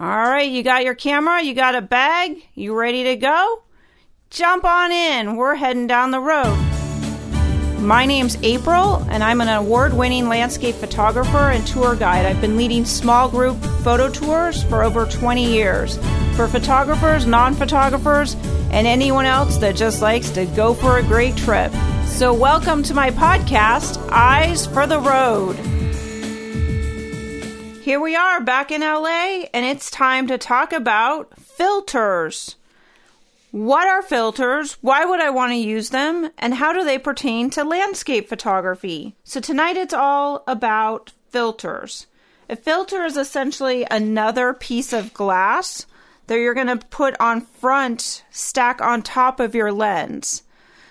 All right, you got your camera, you got a bag, you ready to go? Jump on in, we're heading down the road. My name's April, and I'm an award winning landscape photographer and tour guide. I've been leading small group photo tours for over 20 years for photographers, non photographers, and anyone else that just likes to go for a great trip. So, welcome to my podcast, Eyes for the Road. Here we are back in LA, and it's time to talk about filters. What are filters? Why would I want to use them? And how do they pertain to landscape photography? So, tonight it's all about filters. A filter is essentially another piece of glass that you're going to put on front, stack on top of your lens.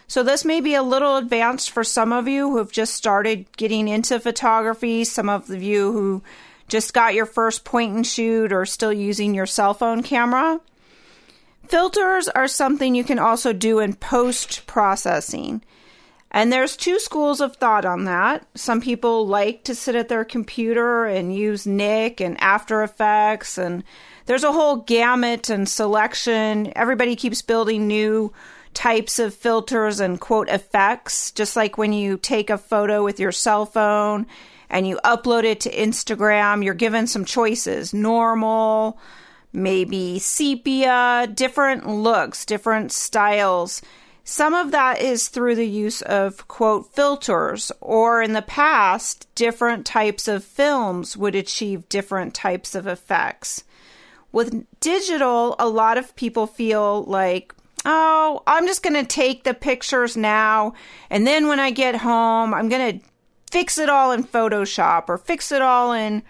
So, this may be a little advanced for some of you who have just started getting into photography, some of you who just got your first point and shoot or still using your cell phone camera. Filters are something you can also do in post processing. And there's two schools of thought on that. Some people like to sit at their computer and use Nik and After Effects, and there's a whole gamut and selection. Everybody keeps building new types of filters and quote effects, just like when you take a photo with your cell phone and you upload it to Instagram, you're given some choices normal, maybe sepia, different looks, different styles. Some of that is through the use of quote filters, or in the past, different types of films would achieve different types of effects. With digital, a lot of people feel like, oh, I'm just going to take the pictures now, and then when I get home, I'm going to fix it all in Photoshop or fix it all in,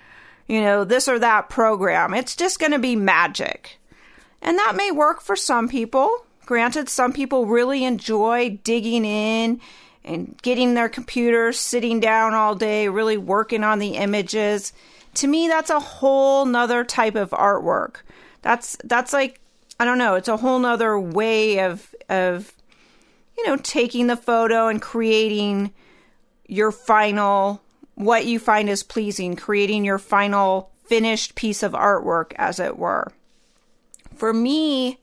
you know, this or that program. It's just going to be magic. And that may work for some people. Granted, some people really enjoy digging in and getting their computer, sitting down all day, really working on the images. To me, that's a whole nother type of artwork. That's that's like I don't know, it's a whole nother way of of you know, taking the photo and creating your final, what you find is pleasing, creating your final finished piece of artwork, as it were. For me,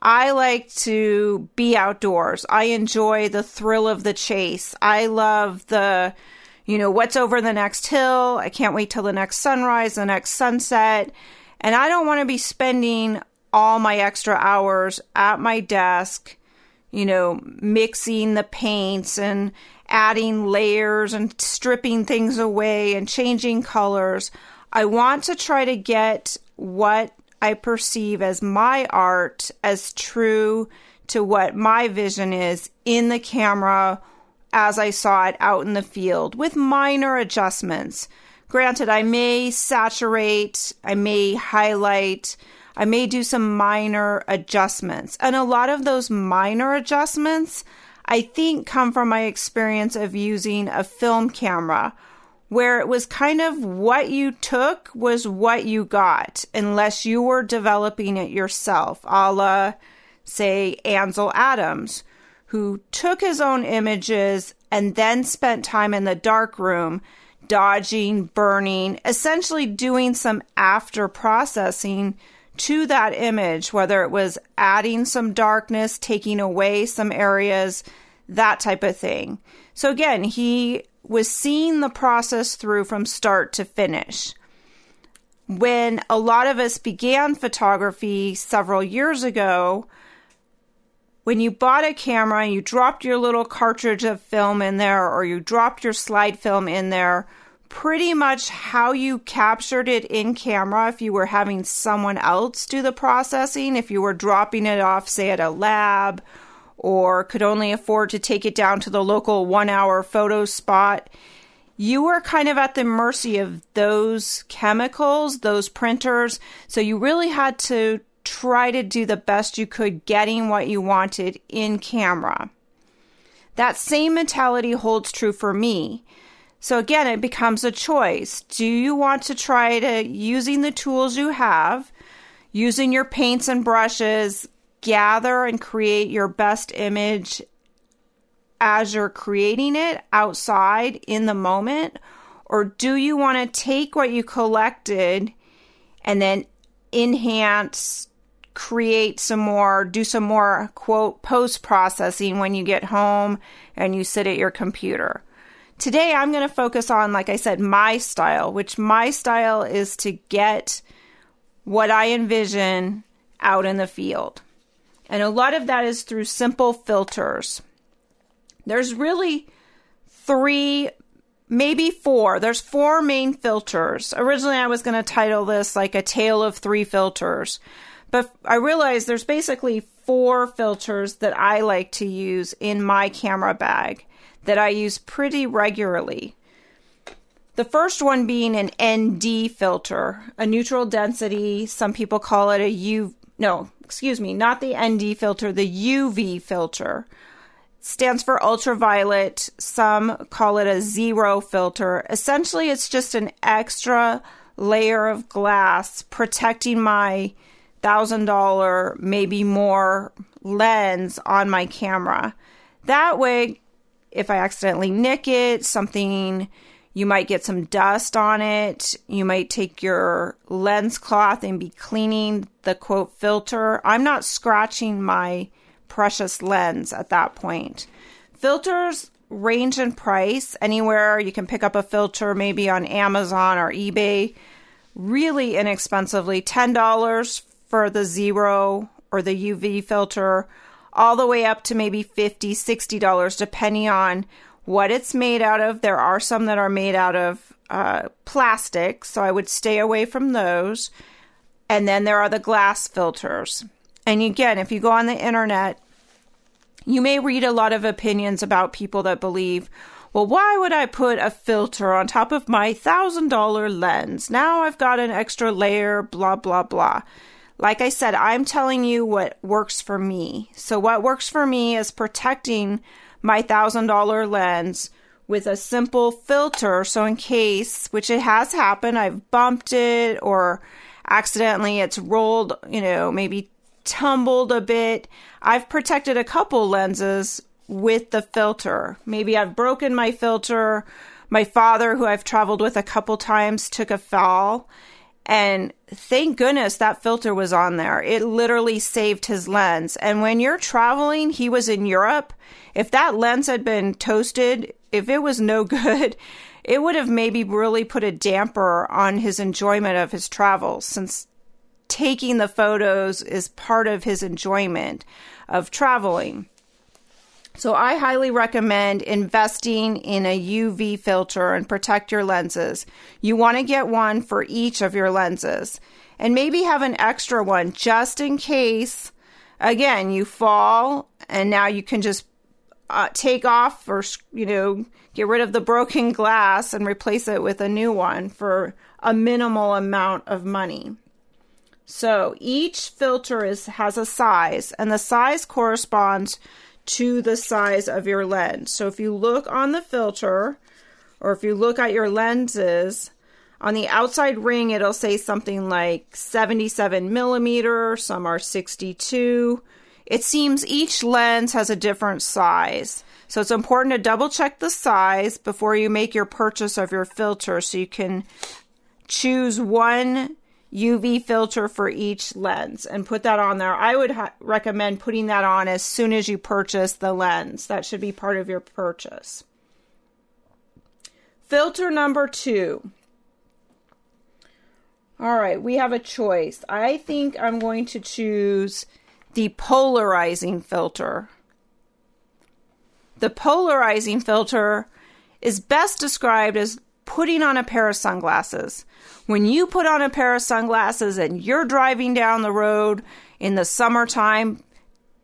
I like to be outdoors. I enjoy the thrill of the chase. I love the, you know, what's over the next hill. I can't wait till the next sunrise, the next sunset. And I don't want to be spending all my extra hours at my desk, you know, mixing the paints and adding layers and stripping things away and changing colors. I want to try to get what I perceive as my art as true to what my vision is in the camera as I saw it out in the field with minor adjustments. Granted, I may saturate, I may highlight, I may do some minor adjustments. And a lot of those minor adjustments I think come from my experience of using a film camera where it was kind of what you took was what you got, unless you were developing it yourself, a la, say, Ansel Adams, who took his own images and then spent time in the dark room dodging, burning, essentially doing some after processing to that image, whether it was adding some darkness, taking away some areas, that type of thing. So again, he was seeing the process through from start to finish. When a lot of us began photography several years ago, when you bought a camera and you dropped your little cartridge of film in there or you dropped your slide film in there, pretty much how you captured it in camera if you were having someone else do the processing, if you were dropping it off, say, at a lab, or could only afford to take it down to the local one hour photo spot. You were kind of at the mercy of those chemicals, those printers. So you really had to try to do the best you could getting what you wanted in camera. That same mentality holds true for me. So again, it becomes a choice. Do you want to try to using the tools you have, using your paints and brushes, gather and create your best image as you're creating it outside in the moment? Or do you want to take what you collected and then enhance, create some more, do some more quote post processing when you get home and you sit at your computer. Today, I'm going to focus on, like I said, my style, which my style is to get what I envision out in the field. And a lot of that is through simple filters. There's really three, maybe four. There's four main filters. Originally, I was going to title this like a tale of three filters, but I realized there's basically four filters that I like to use in my camera bag that I use pretty regularly. The first one being an ND filter, a neutral density. Some people call it a U. No, excuse me, not the ND filter, the UV filter. stands for ultraviolet. Some call it a zero filter. Essentially, it's just an extra layer of glass protecting my thousand dollar, maybe more lens on my camera. That way, if I accidentally nick it, something you might get some dust on it. You might take your lens cloth and be cleaning the quote filter. I'm not scratching my precious lens at that point. Filters range in price anywhere. You can pick up a filter maybe on Amazon or eBay really inexpensively $10 for the zero or the UV filter all the way up to maybe $50, $60, depending on what it's made out of. There are some that are made out of uh, plastic, so I would stay away from those. And then there are the glass filters. And again, if you go on the internet, you may read a lot of opinions about people that believe, well, why would I put a filter on top of my $1,000 lens? Now I've got an extra layer, blah, blah, blah. Like I said, I'm telling you what works for me. So, what works for me is protecting my $1,000 lens with a simple filter. So, in case, which it has happened, I've bumped it or accidentally it's rolled, you know, maybe tumbled a bit. I've protected a couple lenses with the filter. Maybe I've broken my filter. My father, who I've traveled with a couple times, took a fall and thank goodness that filter was on there. It literally saved his lens. And when you're traveling, he was in Europe. If that lens had been toasted, if it was no good, it would have maybe really put a damper on his enjoyment of his travels since taking the photos is part of his enjoyment of traveling. So I highly recommend investing in a UV filter and protect your lenses. You want to get one for each of your lenses and maybe have an extra one just in case again you fall and now you can just uh, take off or you know get rid of the broken glass and replace it with a new one for a minimal amount of money. So each filter is has a size and the size corresponds to the size of your lens. So if you look on the filter or if you look at your lenses, on the outside ring, it'll say something like 77 millimeter, some are 62. It seems each lens has a different size. So it's important to double check the size before you make your purchase of your filter so you can choose one UV filter for each lens and put that on there. I would ha- recommend putting that on as soon as you purchase the lens. That should be part of your purchase. Filter number two. All right, we have a choice. I think I'm going to choose the polarizing filter. The polarizing filter is best described as putting on a pair of sunglasses. When you put on a pair of sunglasses and you're driving down the road in the summertime,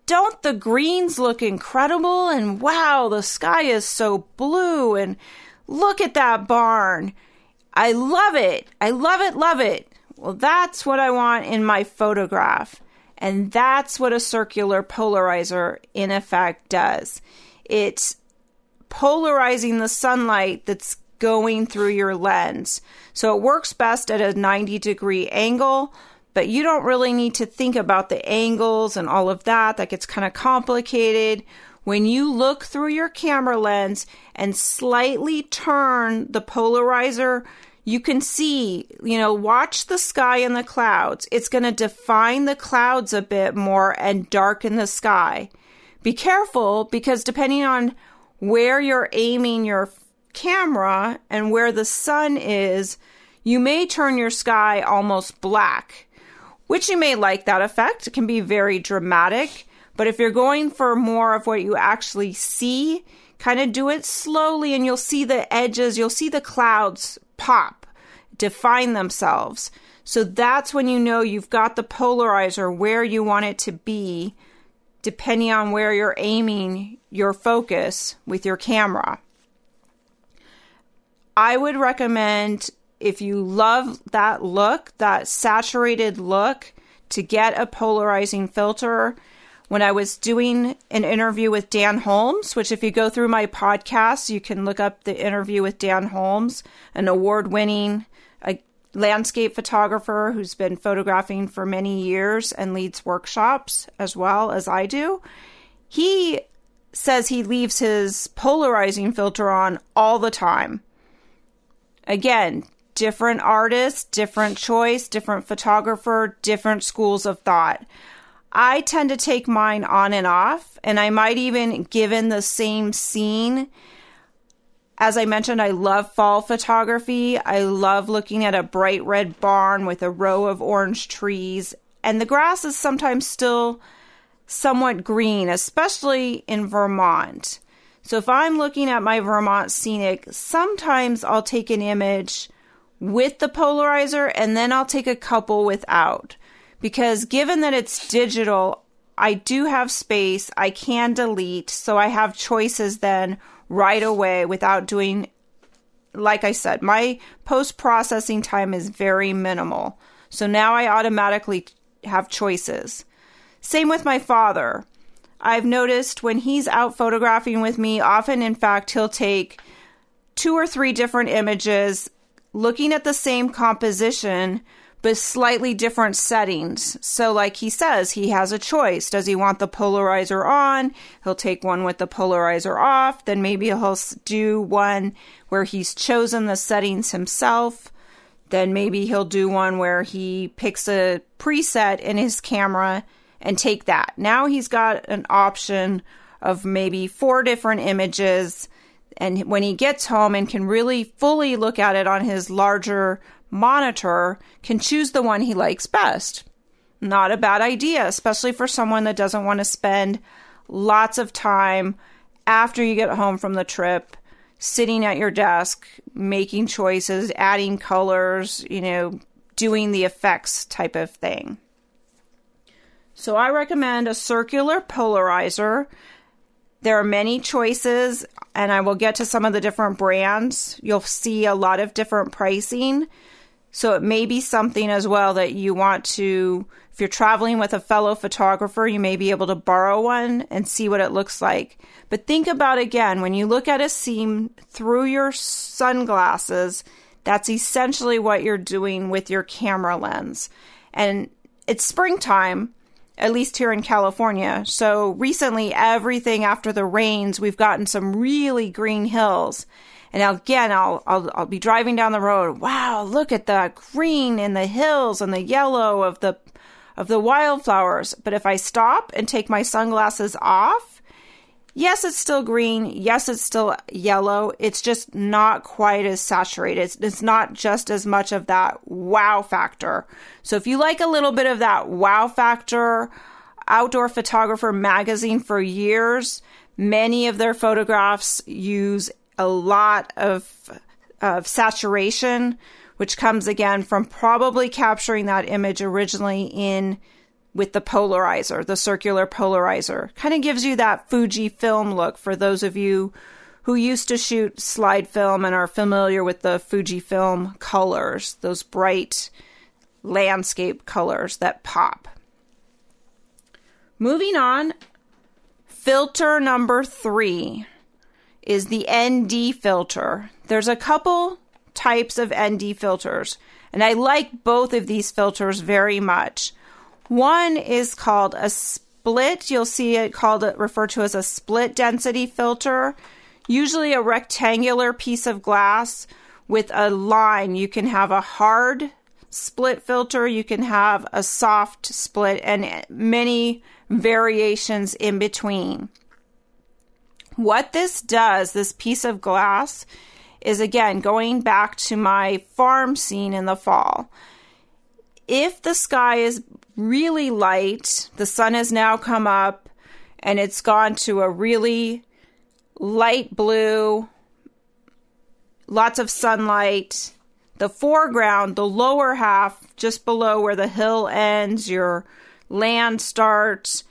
don't the greens look incredible? And wow, the sky is so blue. And look at that barn. I love it. I love it, love it. Well, that's what I want in my photograph. And that's what a circular polarizer, in effect, does. It's polarizing the sunlight that's going through your lens. So it works best at a 90 degree angle, but you don't really need to think about the angles and all of that. That gets kind of complicated. When you look through your camera lens and slightly turn the polarizer, you can see, you know, watch the sky and the clouds. It's going to define the clouds a bit more and darken the sky. Be careful because depending on where you're aiming your camera and where the sun is, you may turn your sky almost black, which you may like that effect. It can be very dramatic. But if you're going for more of what you actually see, kind of do it slowly and you'll see the edges, you'll see the clouds pop, define themselves. So that's when you know you've got the polarizer where you want it to be, depending on where you're aiming your focus with your camera. I would recommend if you love that look, that saturated look, to get a polarizing filter when I was doing an interview with Dan Holmes, which, if you go through my podcast, you can look up the interview with Dan Holmes, an award winning uh, landscape photographer who's been photographing for many years and leads workshops as well as I do. He says he leaves his polarizing filter on all the time. Again, different artists, different choice, different photographer, different schools of thought. I tend to take mine on and off, and I might even, given the same scene, as I mentioned, I love fall photography. I love looking at a bright red barn with a row of orange trees, and the grass is sometimes still somewhat green, especially in Vermont. So if I'm looking at my Vermont scenic, sometimes I'll take an image with the polarizer and then I'll take a couple without because given that it's digital, I do have space. I can delete. So I have choices then right away without doing, like I said, my post processing time is very minimal. So now I automatically have choices. Same with my father. I've noticed when he's out photographing with me, often, in fact, he'll take two or three different images looking at the same composition but slightly different settings. So, like he says, he has a choice. Does he want the polarizer on? He'll take one with the polarizer off. Then maybe he'll do one where he's chosen the settings himself. Then maybe he'll do one where he picks a preset in his camera and take that. Now he's got an option of maybe four different images. And when he gets home and can really fully look at it on his larger monitor can choose the one he likes best. Not a bad idea, especially for someone that doesn't want to spend lots of time after you get home from the trip sitting at your desk, making choices, adding colors, you know, doing the effects type of thing. So I recommend a circular polarizer. There are many choices, and I will get to some of the different brands. You'll see a lot of different pricing. So it may be something as well that you want to, if you're traveling with a fellow photographer, you may be able to borrow one and see what it looks like. But think about again, when you look at a scene through your sunglasses, that's essentially what you're doing with your camera lens. And it's springtime, at least here in California. So recently, everything after the rains, we've gotten some really green hills. And again, I'll, I'll, I'll be driving down the road. Wow, look at the green in the hills and the yellow of the, of the wildflowers. But if I stop and take my sunglasses off, yes, it's still green. Yes, it's still yellow. It's just not quite as saturated. It's, it's not just as much of that wow factor. So if you like a little bit of that wow factor, Outdoor Photographer magazine for years, many of their photographs use a lot of, of saturation, which comes again from probably capturing that image originally in with the polarizer, the circular polarizer. Kind of gives you that Fuji film look for those of you who used to shoot slide film and are familiar with the Fuji film colors, those bright landscape colors that pop. Moving on, filter number three is the ND filter. There's a couple types of ND filters, and I like both of these filters very much. One is called a split. You'll see it called referred to as a split density filter, usually a rectangular piece of glass with a line. You can have a hard split filter, you can have a soft split, and many variations in between. What this does, this piece of glass, is again going back to my farm scene in the fall. If the sky is really light, the sun has now come up and it's gone to a really light blue, lots of sunlight. The foreground, the lower half, just below where the hill ends, your land starts,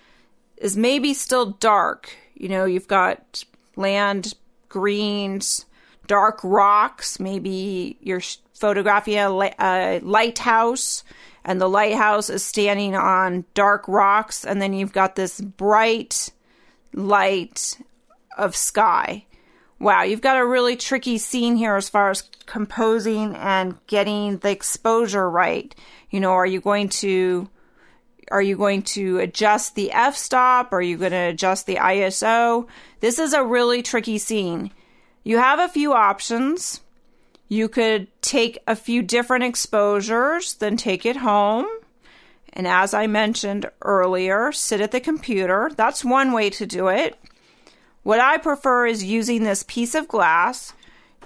is maybe still dark. You know, you've got land, greens, dark rocks. Maybe you're photographing a, a uh, lighthouse, and the lighthouse is standing on dark rocks, and then you've got this bright light of sky. Wow, you've got a really tricky scene here as far as composing and getting the exposure right. You know, are you going to are you going to adjust the f-stop? Are you going to adjust the ISO? This is a really tricky scene. You have a few options. You could take a few different exposures, then take it home. And as I mentioned earlier, sit at the computer. That's one way to do it. What I prefer is using this piece of glass.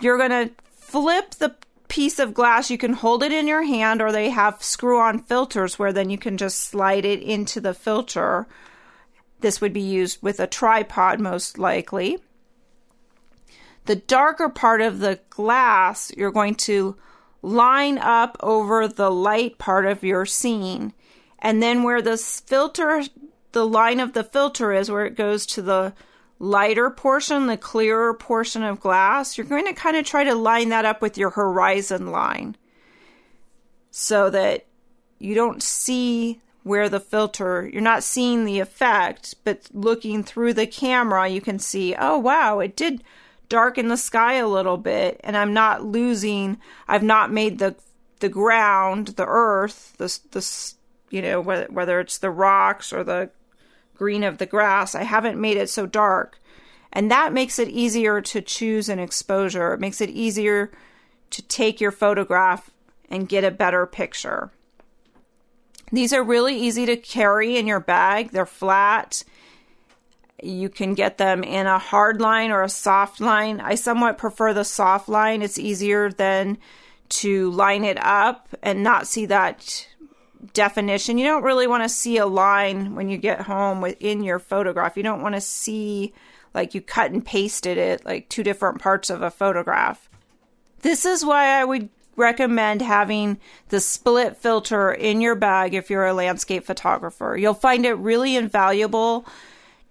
You're going to flip the piece of glass. You can hold it in your hand, or they have screw on filters where then you can just slide it into the filter. This would be used with a tripod, most likely. The darker part of the glass, you're going to line up over the light part of your scene. And then where the filter, the line of the filter is, where it goes to the lighter portion, the clearer portion of glass, you're going to kind of try to line that up with your horizon line so that you don't see where the filter, you're not seeing the effect, but looking through the camera, you can see, oh wow, it did darken the sky a little bit and I'm not losing, I've not made the the ground, the earth, the the you know whether whether it's the rocks or the green of the grass. I haven't made it so dark. And that makes it easier to choose an exposure. It makes it easier to take your photograph and get a better picture. These are really easy to carry in your bag. They're flat. You can get them in a hard line or a soft line. I somewhat prefer the soft line. It's easier than to line it up and not see that definition. You don't really want to see a line when you get home within your photograph. You don't want to see like you cut and pasted it like two different parts of a photograph. This is why I would recommend having the split filter in your bag if you're a landscape photographer. You'll find it really invaluable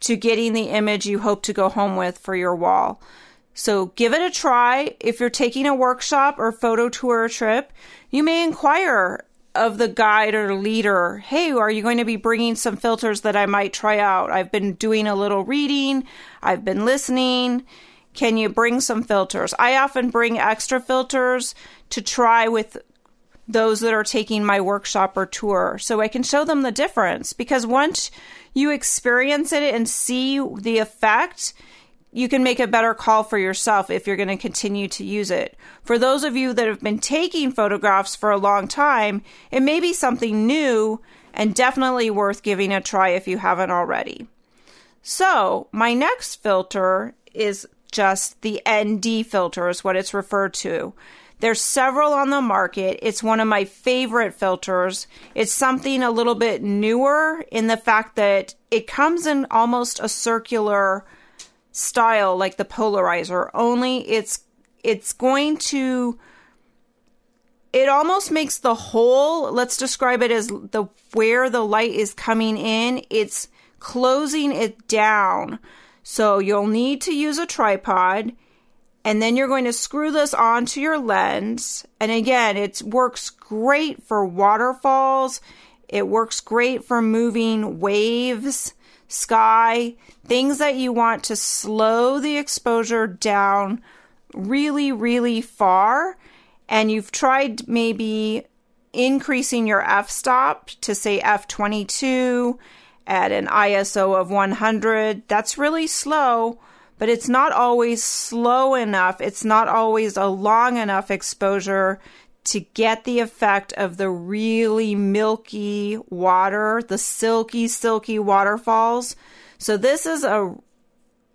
to getting the image you hope to go home with for your wall. So give it a try. If you're taking a workshop or photo tour or trip, you may inquire of the guide or leader, hey, are you going to be bringing some filters that I might try out? I've been doing a little reading, I've been listening. Can you bring some filters? I often bring extra filters to try with those that are taking my workshop or tour so I can show them the difference because once you experience it and see the effect, you can make a better call for yourself if you're going to continue to use it. For those of you that have been taking photographs for a long time, it may be something new and definitely worth giving a try if you haven't already. So, my next filter is just the ND filter, is what it's referred to. There's several on the market. It's one of my favorite filters. It's something a little bit newer in the fact that it comes in almost a circular style like the polarizer, only it's it's going to it almost makes the hole, let's describe it as the where the light is coming in, it's closing it down. So you'll need to use a tripod and then you're going to screw this onto your lens. And again, it works great for waterfalls. It works great for moving waves sky, things that you want to slow the exposure down really, really far. And you've tried maybe increasing your f stop to say f22 at an ISO of 100. That's really slow, but it's not always slow enough. It's not always a long enough exposure to get the effect of the really milky water, the silky, silky waterfalls. So this is a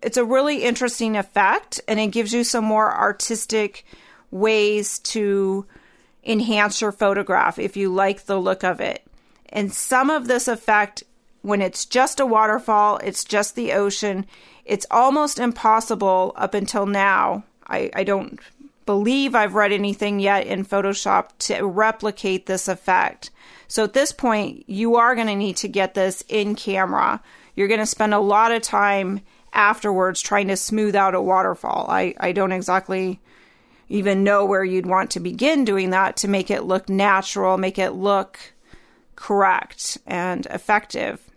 it's a really interesting effect and it gives you some more artistic ways to enhance your photograph if you like the look of it. And some of this effect when it's just a waterfall, it's just the ocean, it's almost impossible up until now. I, I don't believe I've read anything yet in Photoshop to replicate this effect. So at this point, you are going to need to get this in camera. You're going to spend a lot of time afterwards trying to smooth out a waterfall. I, I don't exactly even know where you'd want to begin doing that to make it look natural, make it look correct and effective.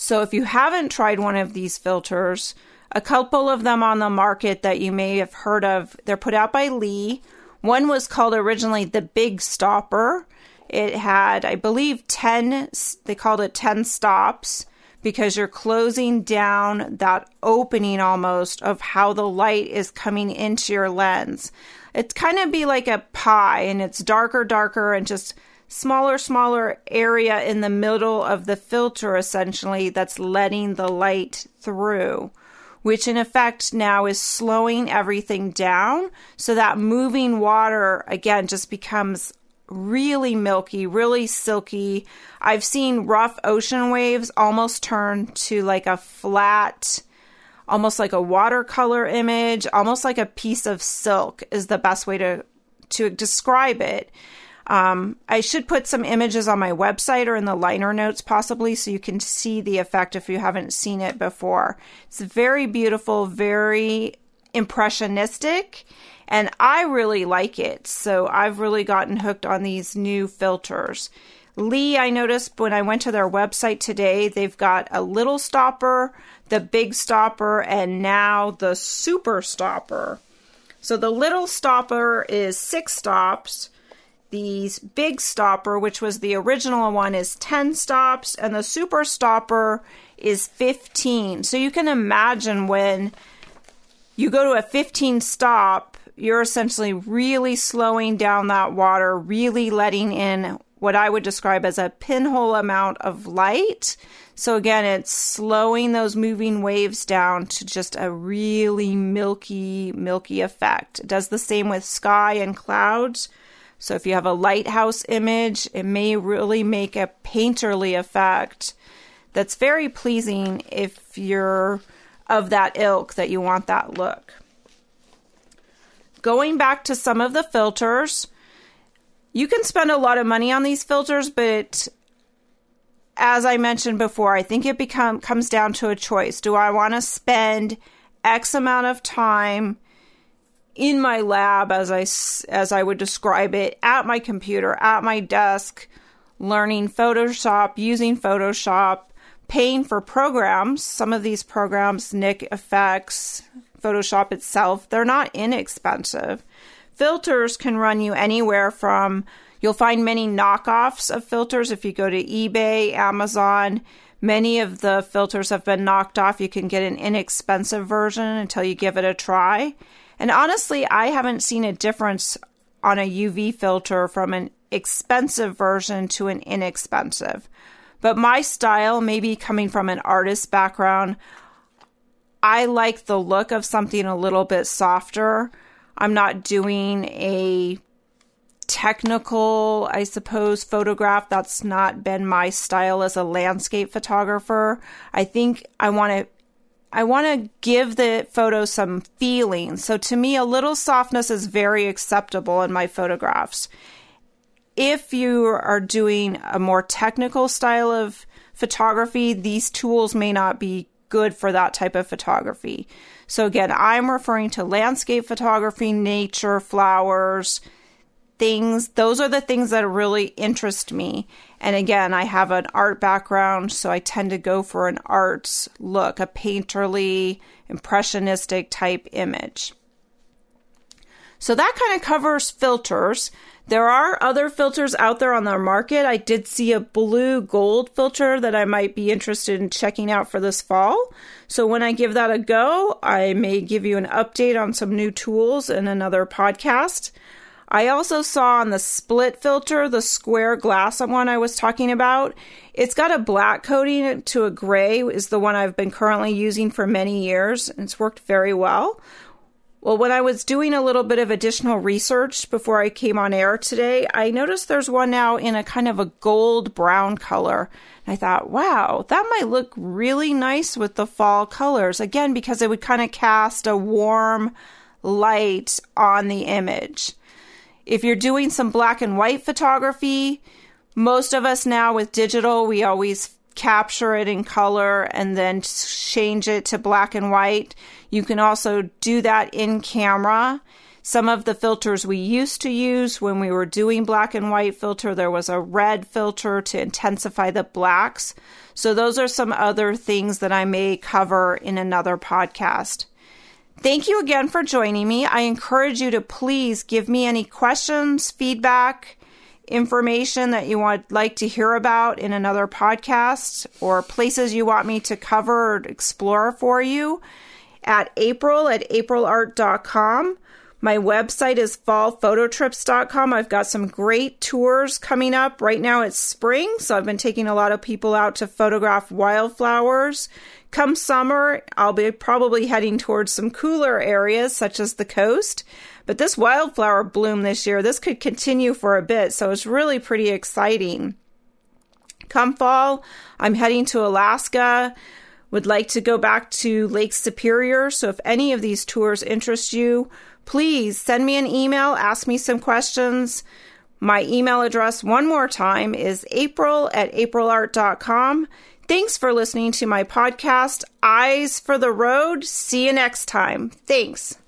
So if you haven't tried one of these filters, a couple of them on the market that you may have heard of, they're put out by Lee. One was called originally the Big Stopper. It had, I believe, 10, they called it 10 stops because you're closing down that opening almost of how the light is coming into your lens. It's kind of be like a pie and it's darker, darker, and just smaller, smaller area in the middle of the filter essentially that's letting the light through, which in effect now is slowing everything down. So that moving water again just becomes really milky, really silky. I've seen rough ocean waves almost turn to like a flat, almost like a watercolor image, almost like a piece of silk is the best way to to describe it. Um, I should put some images on my website or in the liner notes, possibly, so you can see the effect if you haven't seen it before. It's very beautiful, very impressionistic, and I really like it. So I've really gotten hooked on these new filters. Lee, I noticed when I went to their website today, they've got a little stopper, the big stopper, and now the super stopper. So the little stopper is six stops the big stopper, which was the original one, is 10 stops, and the super stopper is 15. So you can imagine when you go to a 15 stop, you're essentially really slowing down that water, really letting in what I would describe as a pinhole amount of light. So again, it's slowing those moving waves down to just a really milky, milky effect. It does the same with sky and clouds. So if you have a lighthouse image, it may really make a painterly effect that's very pleasing if you're of that ilk that you want that look. Going back to some of the filters, you can spend a lot of money on these filters, but as I mentioned before, I think it become comes down to a choice. Do I want to spend X amount of time in my lab as I as I would describe it at my computer at my desk learning Photoshop using Photoshop paying for programs some of these programs Nik Effects Photoshop itself they're not inexpensive filters can run you anywhere from you'll find many knockoffs of filters if you go to eBay Amazon Many of the filters have been knocked off. You can get an inexpensive version until you give it a try. And honestly, I haven't seen a difference on a UV filter from an expensive version to an inexpensive. But my style, maybe coming from an artist background, I like the look of something a little bit softer. I'm not doing a technical, I suppose, photograph. That's not been my style as a landscape photographer. I think I want to I want to give the photo some feeling. So to me, a little softness is very acceptable in my photographs. If you are doing a more technical style of photography, these tools may not be good for that type of photography. So again, I'm referring to landscape photography, nature, flowers, things. Those are the things that really interest me. And again, I have an art background, so I tend to go for an arts look, a painterly, impressionistic type image. So that kind of covers filters. There are other filters out there on the market. I did see a blue gold filter that I might be interested in checking out for this fall. So when I give that a go, I may give you an update on some new tools in another podcast. I also saw on the split filter, the square glass one I was talking about, it's got a black coating to a gray, is the one I've been currently using for many years, and it's worked very well. Well, when I was doing a little bit of additional research before I came on air today, I noticed there's one now in a kind of a gold brown color. And I thought, wow, that might look really nice with the fall colors. Again, because it would kind of cast a warm light on the image. If you're doing some black and white photography, most of us now with digital, we always capture it in color and then change it to black and white. You can also do that in camera. Some of the filters we used to use when we were doing black and white filter, there was a red filter to intensify the blacks. So, those are some other things that I may cover in another podcast. Thank you again for joining me. I encourage you to please give me any questions, feedback, information that you would like to hear about in another podcast, or places you want me to cover or explore for you at april at aprilart.com. My website is fallphototrips.com. I've got some great tours coming up. Right now it's spring, so I've been taking a lot of people out to photograph wildflowers Come summer, I'll be probably heading towards some cooler areas such as the coast. But this wildflower bloom this year, this could continue for a bit, so it's really pretty exciting. Come fall, I'm heading to Alaska. Would like to go back to Lake Superior. So if any of these tours interest you, please send me an email, ask me some questions. My email address, one more time, is april at aprilart.com. Thanks for listening to my podcast, Eyes for the Road. See you next time. Thanks.